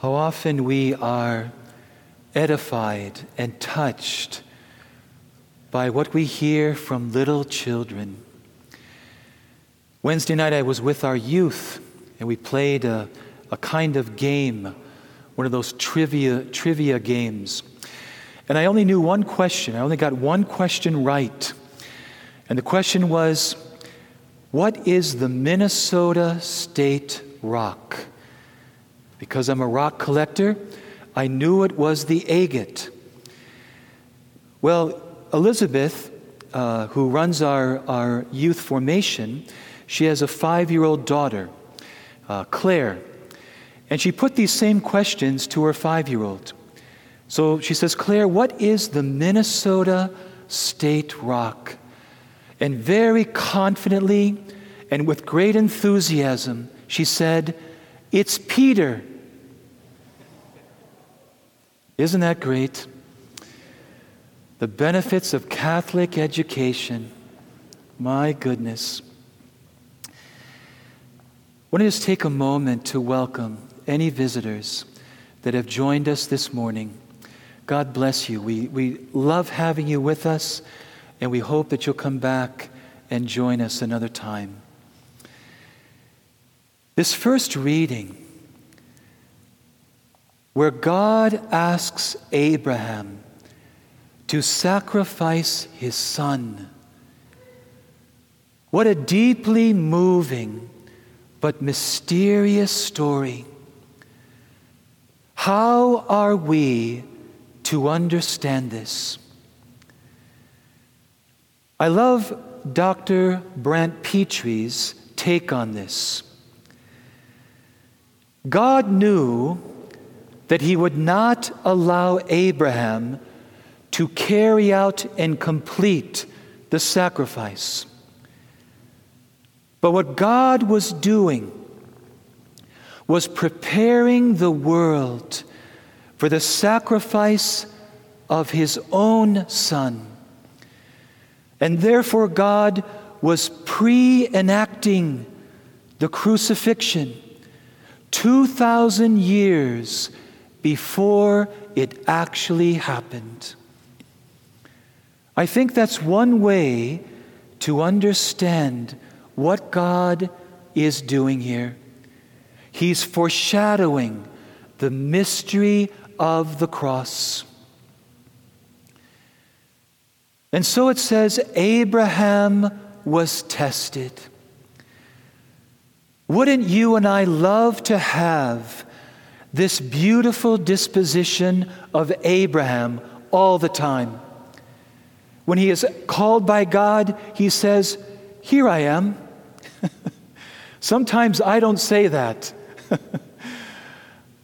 How often we are edified and touched by what we hear from little children. Wednesday night, I was with our youth and we played a, a kind of game, one of those trivia, trivia games. And I only knew one question. I only got one question right. And the question was What is the Minnesota State Rock? Because I'm a rock collector, I knew it was the agate. Well, Elizabeth, uh, who runs our, our youth formation, she has a five year old daughter, uh, Claire, and she put these same questions to her five year old. So she says, Claire, what is the Minnesota State Rock? And very confidently and with great enthusiasm, she said, It's Peter. Isn't that great? The benefits of Catholic education. My goodness. I want to just take a moment to welcome any visitors that have joined us this morning. God bless you. We, we love having you with us, and we hope that you'll come back and join us another time. This first reading where God asks Abraham to sacrifice his son. What a deeply moving but mysterious story. How are we to understand this? I love Dr. Brant Pitre's take on this. God knew that he would not allow Abraham to carry out and complete the sacrifice. But what God was doing was preparing the world for the sacrifice of his own son. And therefore, God was pre enacting the crucifixion 2,000 years before it actually happened. I think that's one way to understand what God is doing here. He's foreshadowing the mystery of the cross. And so it says Abraham was tested. Wouldn't you and I love to have this beautiful disposition of Abraham all the time. When he is called by God, he says, Here I am. Sometimes I don't say that.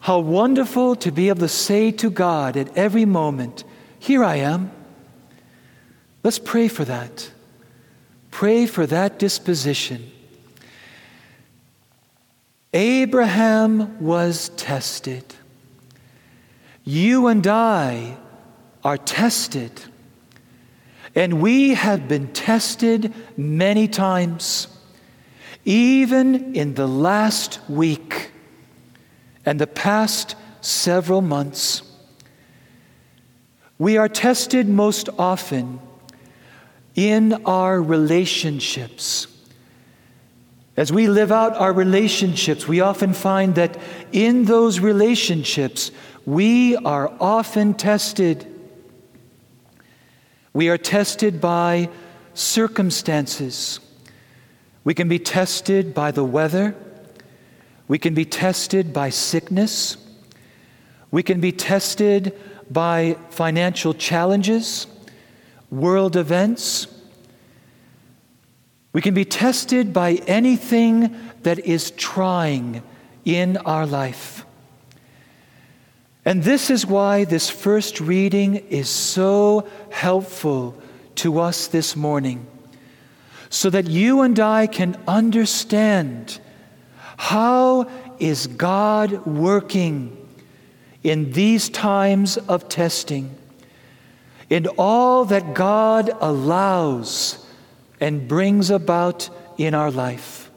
How wonderful to be able to say to God at every moment, Here I am. Let's pray for that. Pray for that disposition. Abraham was tested. You and I are tested. And we have been tested many times, even in the last week and the past several months. We are tested most often in our relationships as we live out our relationships, we often find that in those relationships, we are often tested. We are tested by circumstances. We can be tested by the weather. We can be tested by sickness. We can be tested by financial challenges, world events. We can be tested by anything that is trying in our life. And this is why this first reading is so helpful to us this morning, so that you and I can understand how is God working in these times of testing, in all that God allows and brings about in our life.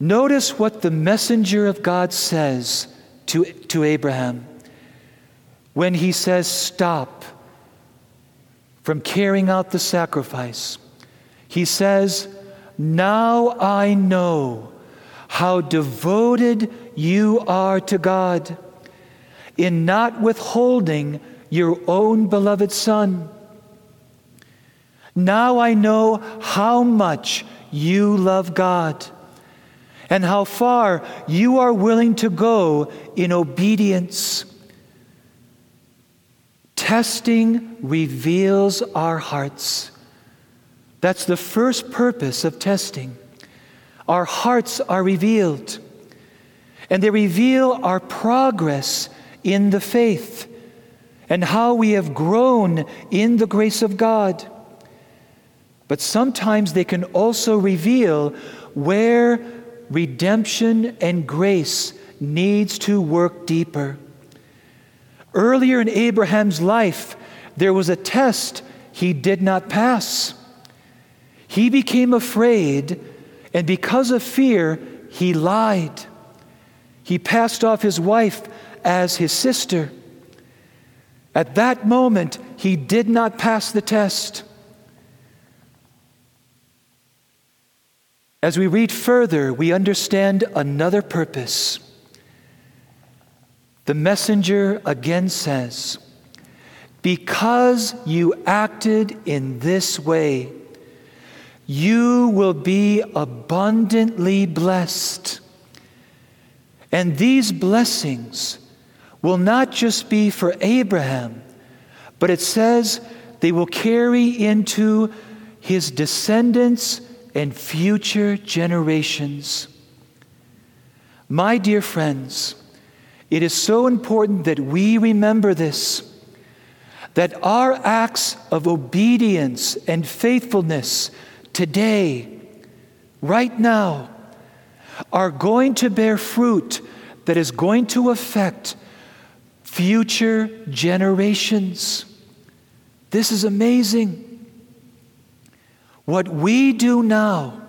Notice what the messenger of God says to, to Abraham when he says, Stop from carrying out the sacrifice. He says, Now I know how devoted you are to God in not withholding your own beloved Son. Now I know how much you love God and how far you are willing to go in obedience. Testing reveals our hearts. That's the first purpose of testing. Our hearts are revealed, and they reveal our progress in the faith and how we have grown in the grace of God. But sometimes they can also reveal where redemption and grace needs to work deeper. Earlier in Abraham's life, there was a test he did not pass. He became afraid, and because of fear, he lied. He passed off his wife as his sister. At that moment, he did not pass the test. As we read further, we understand another purpose. The messenger again says, Because you acted in this way, you will be abundantly blessed. And these blessings will not just be for Abraham, but it says they will carry into his descendants and future generations. My dear friends, it is so important that we remember this that our acts of obedience and faithfulness today, right now, are going to bear fruit that is going to affect future generations. This is amazing. What we do now,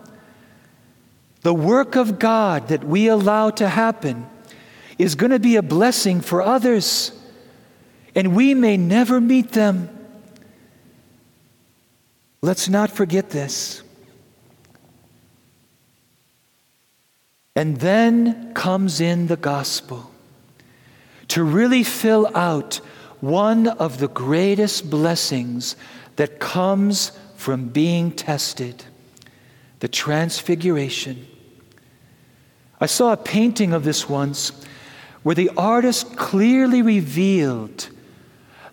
the work of God that we allow to happen, is going to be a blessing for others, and we may never meet them. Let's not forget this. And then comes in the gospel to really fill out one of the greatest blessings that comes from being tested the transfiguration. I saw a painting of this once where the artist clearly revealed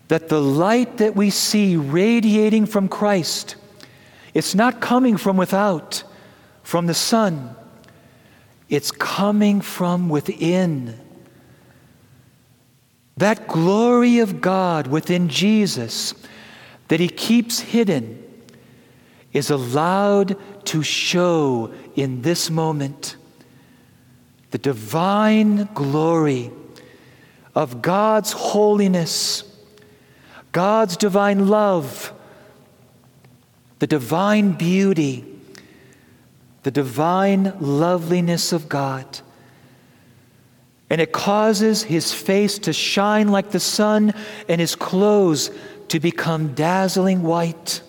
that the light that we see radiating from Christ it's not coming from without from the sun it's coming from within that glory of God within Jesus that he keeps hidden is allowed to show in this moment the divine glory of God's holiness, God's divine love, the divine beauty, the divine loveliness of God. And it causes his face to shine like the sun and his clothes to become dazzling white.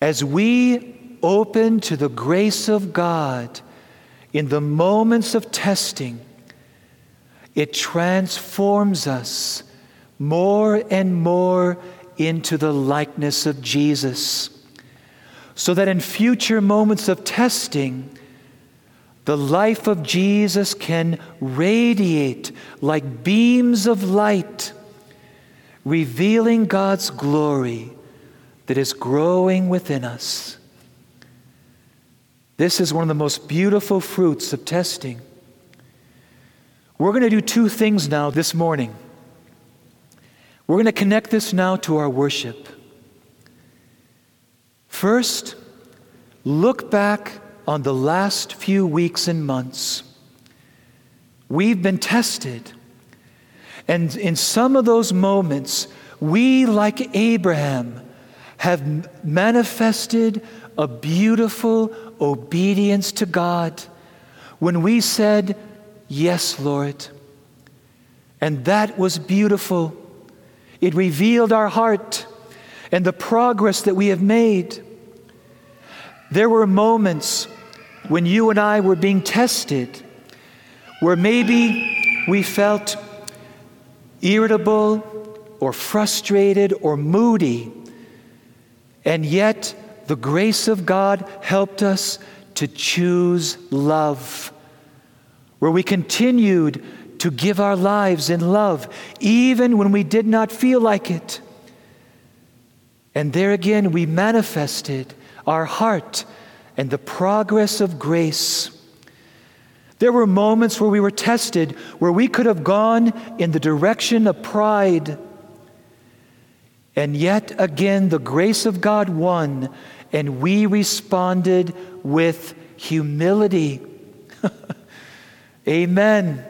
As we open to the grace of God in the moments of testing, it transforms us more and more into the likeness of Jesus. So that in future moments of testing, the life of Jesus can radiate like beams of light, revealing God's glory that is growing within us. This is one of the most beautiful fruits of testing. We're going to do two things now this morning. We're going to connect this now to our worship. First, look back on the last few weeks and months. We've been tested. And in some of those moments, we, like Abraham, have manifested a beautiful obedience to God when we said, Yes, Lord. And that was beautiful. It revealed our heart and the progress that we have made. There were moments when you and I were being tested where maybe we felt irritable or frustrated or moody, and yet the grace of God helped us to choose love, where we continued to give our lives in love, even when we did not feel like it. And there again, we manifested our heart and the progress of grace. There were moments where we were tested, where we could have gone in the direction of pride. And yet again, the grace of God won, and we responded with humility. Amen.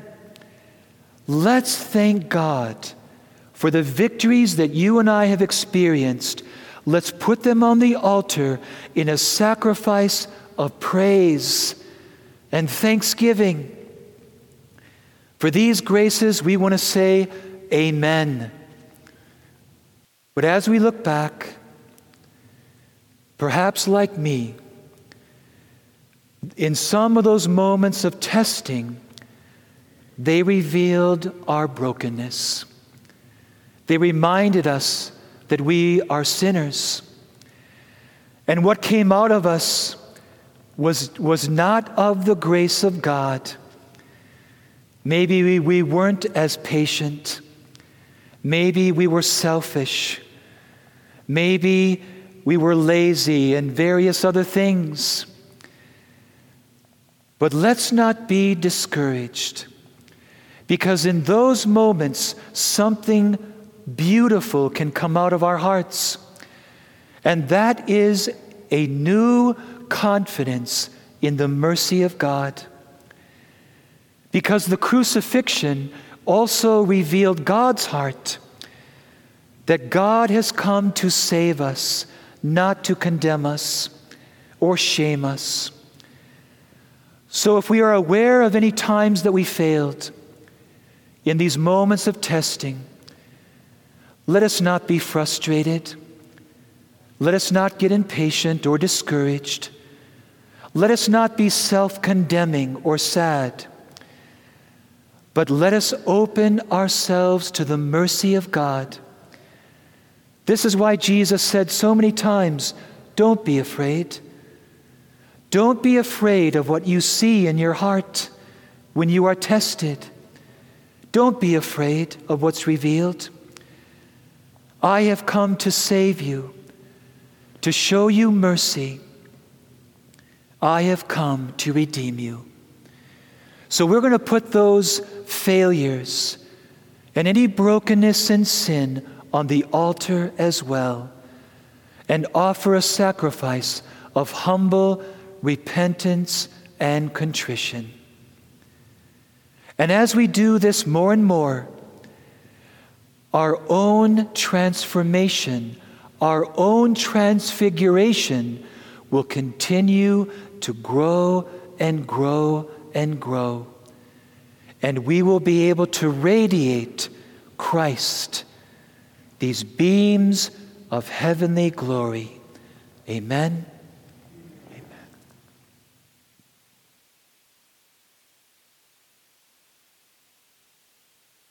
Let's thank God for the victories that you and I have experienced. Let's put them on the altar in a sacrifice of praise and thanksgiving. For these graces, we want to say, Amen. But as we look back, perhaps like me, in some of those moments of testing, they revealed our brokenness. They reminded us that we are sinners. And what came out of us was, was not of the grace of God. Maybe we, we weren't as patient. Maybe we were selfish. Maybe we were lazy and various other things. But let's not be discouraged because in those moments, something beautiful can come out of our hearts. And that is a new confidence in the mercy of God. Because the crucifixion also revealed God's heart that God has come to save us, not to condemn us or shame us. So, if we are aware of any times that we failed in these moments of testing, let us not be frustrated. Let us not get impatient or discouraged. Let us not be self condemning or sad. But let us open ourselves to the mercy of God this is why Jesus said so many times don't be afraid. Don't be afraid of what you see in your heart when you are tested. Don't be afraid of what's revealed. I have come to save you, to show you mercy. I have come to redeem you. So we're going to put those failures and any brokenness and sin on the altar as well and offer a sacrifice of humble repentance and contrition. And as we do this more and more, our own transformation, our own transfiguration will continue to grow and grow and grow. And we will be able to radiate Christ these beams of heavenly glory. Amen